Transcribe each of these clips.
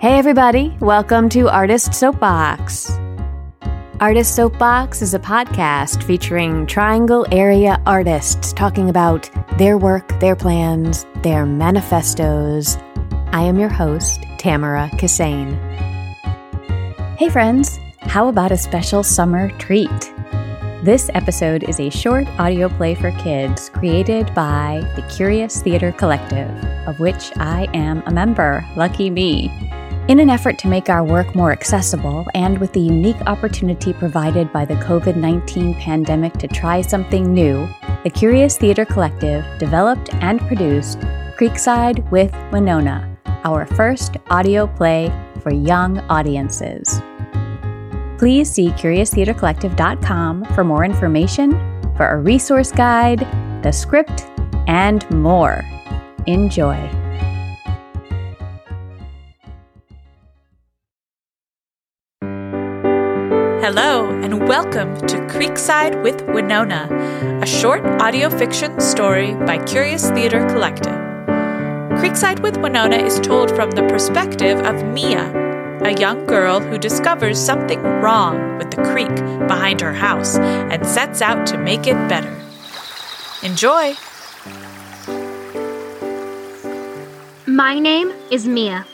Hey, everybody, welcome to Artist Soapbox. Artist Soapbox is a podcast featuring Triangle area artists talking about their work, their plans, their manifestos. I am your host, Tamara Kissane. Hey, friends, how about a special summer treat? This episode is a short audio play for kids created by the Curious Theater Collective, of which I am a member. Lucky me. In an effort to make our work more accessible and with the unique opportunity provided by the COVID 19 pandemic to try something new, the Curious Theater Collective developed and produced Creekside with Winona, our first audio play for young audiences. Please see CuriousTheaterCollective.com for more information, for a resource guide, the script, and more. Enjoy. Hello, and welcome to Creekside with Winona, a short audio fiction story by Curious Theater Collective. Creekside with Winona is told from the perspective of Mia, a young girl who discovers something wrong with the creek behind her house and sets out to make it better. Enjoy! My name is Mia.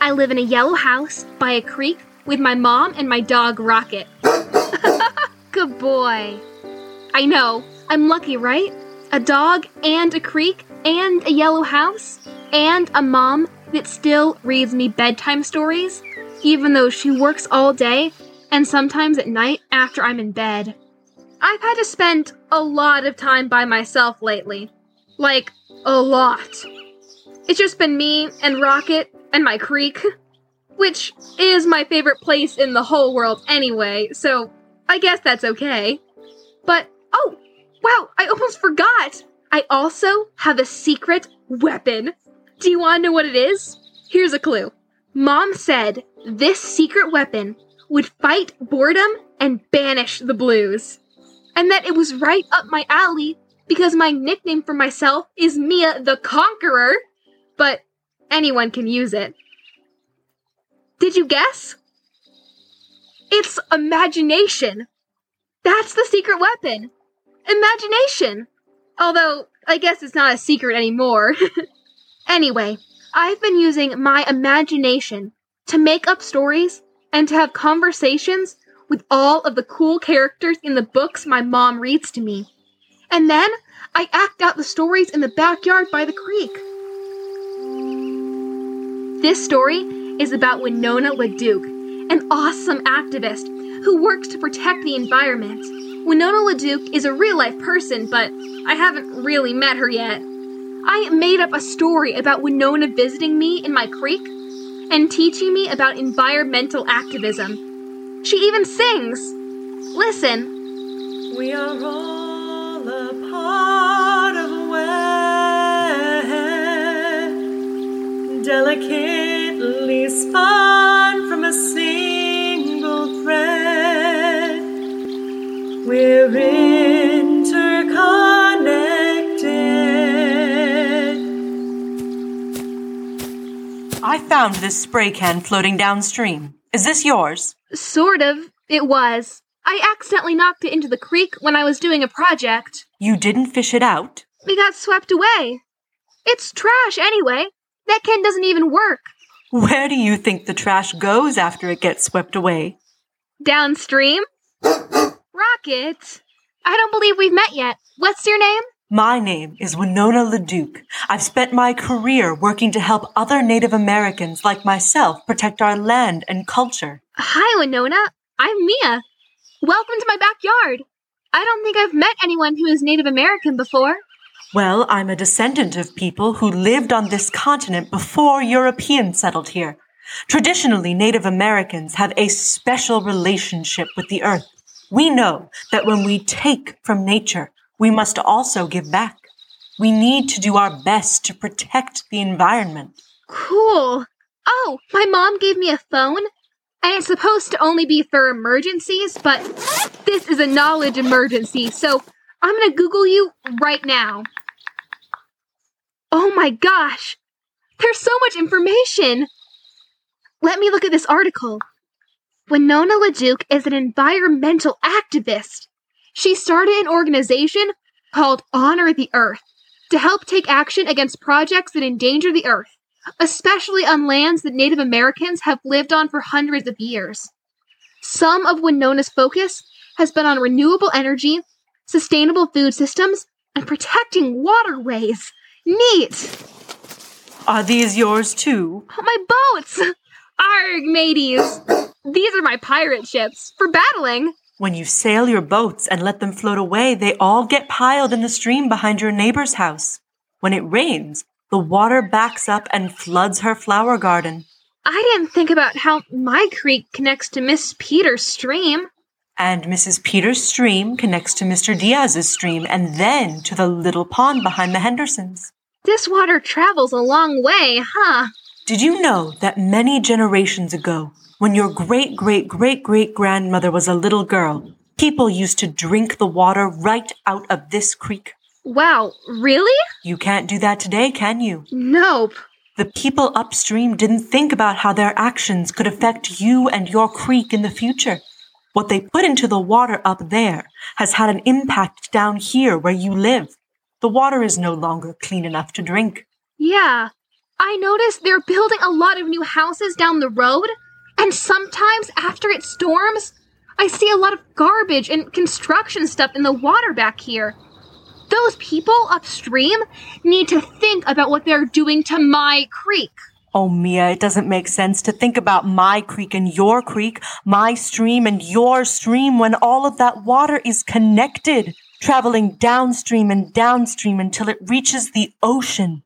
I live in a yellow house by a creek with my mom and my dog Rocket. Good boy. I know. I'm lucky, right? A dog and a creek and a yellow house and a mom that still reads me bedtime stories, even though she works all day and sometimes at night after I'm in bed. I've had to spend a lot of time by myself lately. Like, a lot. It's just been me and Rocket and my creek which is my favorite place in the whole world anyway, so I guess that's okay. But, oh, wow, I almost forgot! I also have a secret weapon. Do you want to know what it is? Here's a clue. Mom said this secret weapon would fight boredom and banish the blues. And that it was right up my alley because my nickname for myself is Mia the Conqueror, but anyone can use it. Did you guess? It's imagination. That's the secret weapon. Imagination. Although, I guess it's not a secret anymore. anyway, I've been using my imagination to make up stories and to have conversations with all of the cool characters in the books my mom reads to me. And then I act out the stories in the backyard by the creek. This story is about Winona LaDuke, an awesome activist who works to protect the environment. Winona LaDuke is a real life person, but I haven't really met her yet. I made up a story about Winona visiting me in my creek and teaching me about environmental activism. She even sings. Listen. We are all a part of a web, delicately spun from a single thread. We're interconnected. I found this spray can floating downstream. Is this yours? Sort of. It was. I accidentally knocked it into the creek when I was doing a project. You didn't fish it out? It got swept away. It's trash anyway. That can doesn't even work. Where do you think the trash goes after it gets swept away? Downstream? Rocket! I don't believe we've met yet. What's your name? My name is Winona LaDuke. I've spent my career working to help other Native Americans like myself protect our land and culture. Hi, Winona. I'm Mia. Welcome to my backyard. I don't think I've met anyone who is Native American before. Well, I'm a descendant of people who lived on this continent before Europeans settled here. Traditionally, Native Americans have a special relationship with the earth. We know that when we take from nature, we must also give back. We need to do our best to protect the environment. Cool. Oh, my mom gave me a phone, and it's supposed to only be for emergencies, but this is a knowledge emergency, so I'm gonna Google you right now. Oh my gosh! There's so much information! let me look at this article. Winona LaDuke is an environmental activist. She started an organization called Honor the Earth to help take action against projects that endanger the Earth, especially on lands that Native Americans have lived on for hundreds of years. Some of Winona's focus has been on renewable energy, sustainable food systems, and protecting waterways. Neat! Are these yours too? Oh, my boats! Arg, mateys! These are my pirate ships for battling. When you sail your boats and let them float away, they all get piled in the stream behind your neighbor's house. When it rains, the water backs up and floods her flower garden. I didn't think about how my creek connects to Miss Peters' stream. And Mrs. Peters' stream connects to Mr. Diaz's stream and then to the little pond behind the Hendersons. This water travels a long way, huh? Did you know that many generations ago, when your great great great great grandmother was a little girl, people used to drink the water right out of this creek? Wow, really? You can't do that today, can you? Nope. The people upstream didn't think about how their actions could affect you and your creek in the future. What they put into the water up there has had an impact down here where you live. The water is no longer clean enough to drink. Yeah. I noticed they're building a lot of new houses down the road, and sometimes after it storms, I see a lot of garbage and construction stuff in the water back here. Those people upstream need to think about what they're doing to my creek. Oh, Mia, it doesn't make sense to think about my creek and your creek, my stream and your stream when all of that water is connected, traveling downstream and downstream until it reaches the ocean.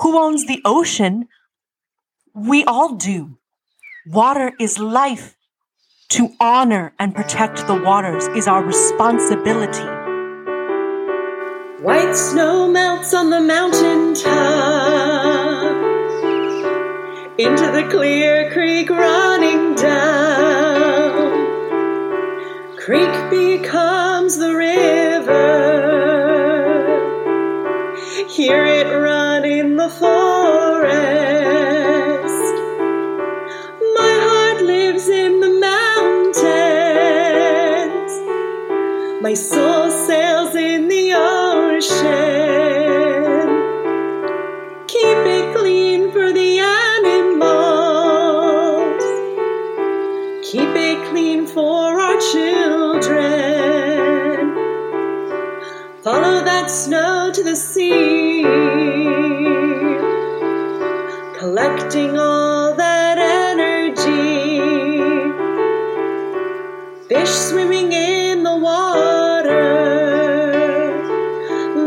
Who owns the ocean? We all do. Water is life. To honor and protect the waters is our responsibility. White snow melts on the mountain top into the clear creek running down. Creek becomes the river. Hear it run in the forest. My heart lives in the mountains. My soul Fish swimming in the water.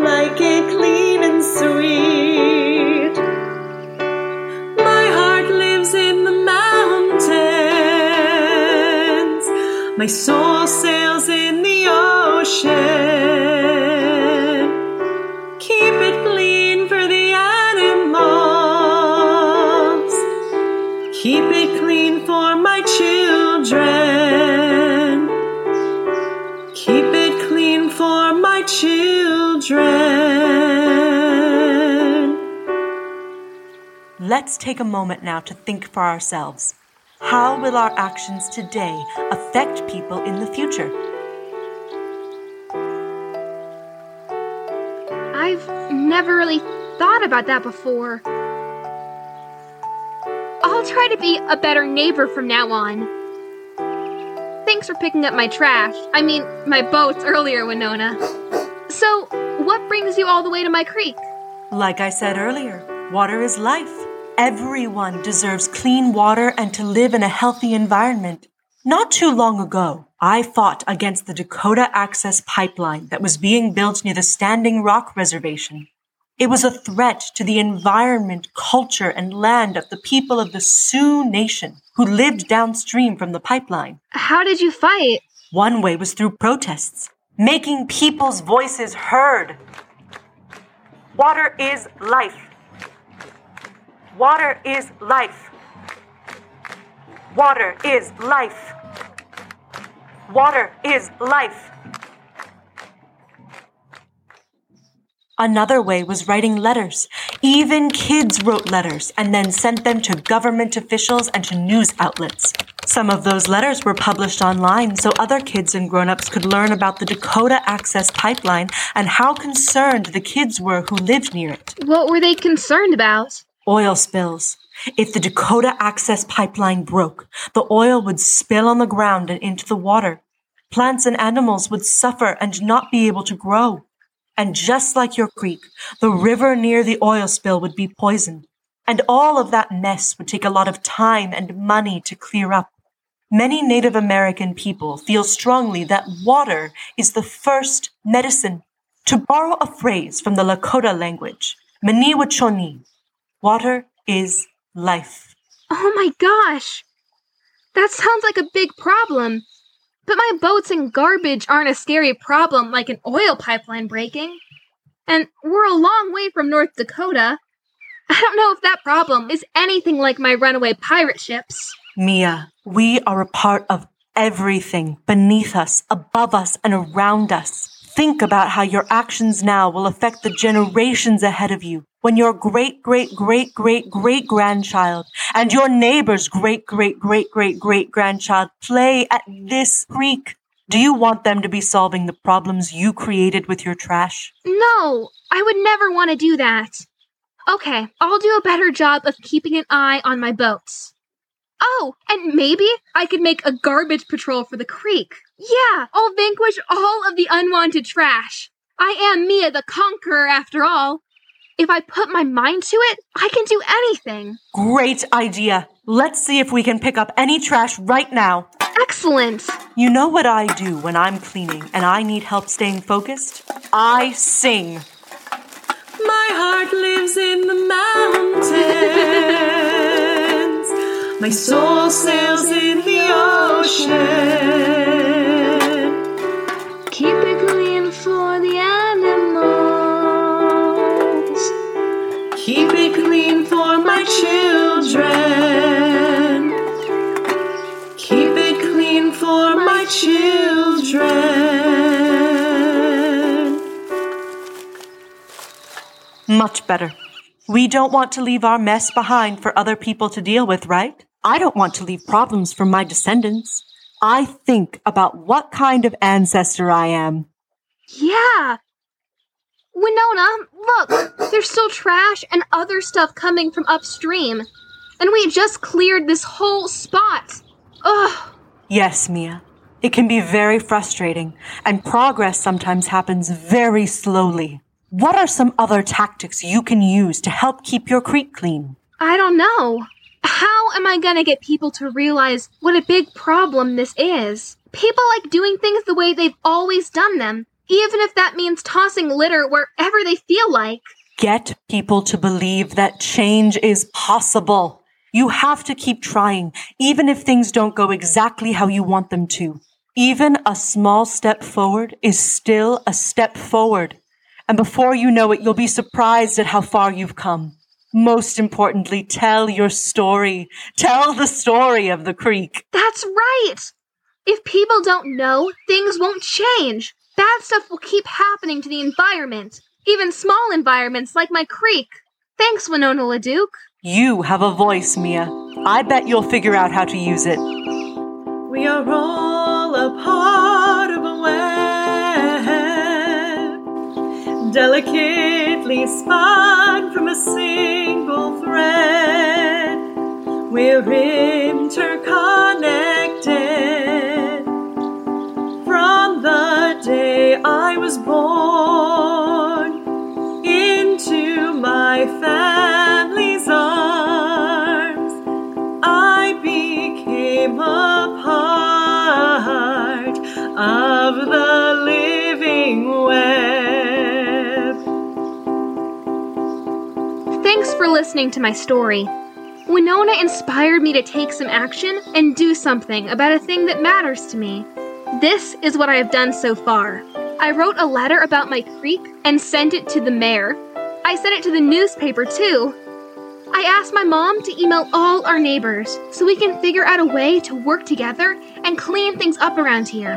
Like it clean and sweet. My heart lives in the mountains. My soul children. Let's take a moment now to think for ourselves. How will our actions today affect people in the future? I've never really thought about that before. I'll try to be a better neighbor from now on. Thanks for picking up my trash. I mean, my boats earlier, Winona. So, what brings you all the way to my creek? Like I said earlier, water is life. Everyone deserves clean water and to live in a healthy environment. Not too long ago, I fought against the Dakota Access Pipeline that was being built near the Standing Rock Reservation. It was a threat to the environment, culture, and land of the people of the Sioux Nation who lived downstream from the pipeline. How did you fight? One way was through protests, making people's voices heard. Water is life. Water is life. Water is life. Water is life. Another way was writing letters, Even kids wrote letters and then sent them to government officials and to news outlets. Some of those letters were published online so other kids and grown-ups could learn about the Dakota Access Pipeline and how concerned the kids were who lived near it. What were they concerned about? Oil spills. If the Dakota Access Pipeline broke, the oil would spill on the ground and into the water. Plants and animals would suffer and not be able to grow. And just like your creek, the river near the oil spill would be poisoned. And all of that mess would take a lot of time and money to clear up. Many Native American people feel strongly that water is the first medicine. To borrow a phrase from the Lakota language, Mni Wiconi, water is life. Oh my gosh! That sounds like a big problem. But my boats and garbage aren't a scary problem like an oil pipeline breaking. And we're a long way from North Dakota. I don't know if that problem is anything like my runaway pirate ships. Mia, we are a part of everything beneath us, above us, and around us. Think about how your actions now will affect the generations ahead of you. When your great, great, great, great, great grandchild and your neighbor's great, great, great, great, great grandchild play at this creek, do you want them to be solving the problems you created with your trash? No, I would never want to do that. Okay, I'll do a better job of keeping an eye on my boats. Oh, and maybe I could make a garbage patrol for the creek. Yeah, I'll vanquish all of the unwanted trash. I am Mia the Conqueror after all. If I put my mind to it, I can do anything. Great idea. Let's see if we can pick up any trash right now. Excellent. You know what I do when I'm cleaning and I need help staying focused? I sing. My heart lives in the mountains. My soul sails in the ocean. Keep it clean for the animals. Keep it clean for my children. Keep it clean for my children. Much better. We don't want to leave our mess behind for other people to deal with, right? I don't want to leave problems for my descendants. I think about what kind of ancestor I am. Yeah. Winona, look, there's still trash and other stuff coming from upstream. And we just cleared this whole spot. Ugh. Yes, Mia. It can be very frustrating, and progress sometimes happens very slowly. What are some other tactics you can use to help keep your creek clean? I don't know. How am I gonna get people to realize what a big problem this is? People like doing things the way they've always done them, even if that means tossing litter wherever they feel like. Get people to believe that change is possible. You have to keep trying, even if things don't go exactly how you want them to. Even a small step forward is still a step forward. And before you know it, you'll be surprised at how far you've come. Most importantly, tell your story. Tell the story of the creek. That's right! If people don't know, things won't change. Bad stuff will keep happening to the environment, even small environments like my creek. Thanks, Winona LaDuke. You have a voice, Mia. I bet you'll figure out how to use it. We are all a part of a web, delicately spun from a single thread. We're interconnected listening to my story. Winona inspired me to take some action and do something about a thing that matters to me. This is what I have done so far. I wrote a letter about my creek and sent it to the mayor. I sent it to the newspaper too. I asked my mom to email all our neighbors so we can figure out a way to work together and clean things up around here.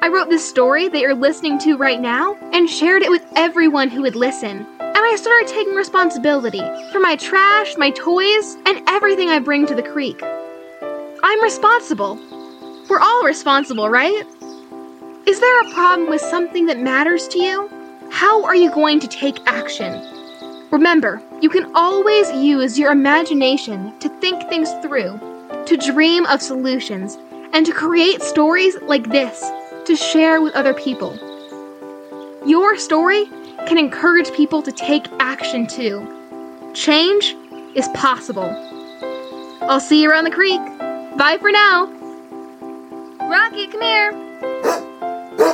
I wrote this story that you're listening to right now and shared it with everyone who would listen. I started taking responsibility for my trash, my toys, and everything I bring to the creek. I'm responsible. We're all responsible, right? Is there a problem with something that matters to you? How are you going to take action? Remember, you can always use your imagination to think things through, to dream of solutions, and to create stories like this to share with other people. Your story can encourage people to take action too. Change is possible. I'll see you around the creek. Bye for now. Rocky, come here.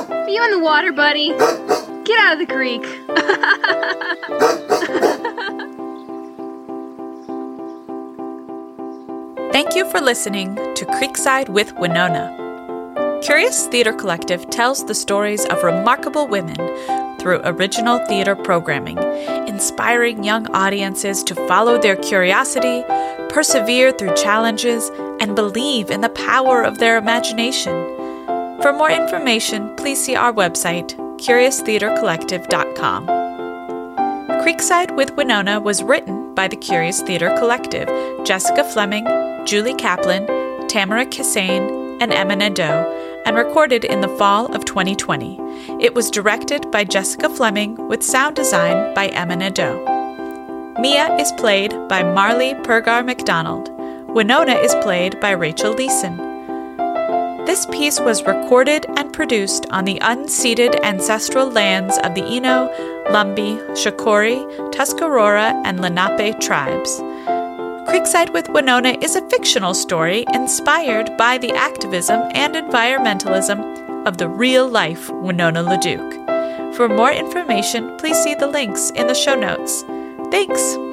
Are you in the water, buddy? Get out of the creek. Thank you for listening to Creekside with Winona. Curious Theater Collective tells the stories of remarkable women through original theater programming, inspiring young audiences to follow their curiosity, persevere through challenges, and believe in the power of their imagination. For more information, please see our website, curioustheatercollective.com. Creekside with Winona was written by the Curious Theater Collective, Jessica Fleming, Julie Kaplan, Tamara Kissane, and Emma Nadeau, and recorded in the fall of 2020. It was directed by Jessica Fleming with sound design by Emma Nadeau. Mia is played by Marley Pergar McDonald. Winona is played by Rachel Leeson. This piece was recorded and produced on the unceded ancestral lands of the Eno, Lumbee, Shakori, Tuscarora, and Lenape tribes. Creekside with Winona is a fictional story inspired by the activism and environmentalism of the real life Winona LaDuke. For more information, please see the links in the show notes. Thanks!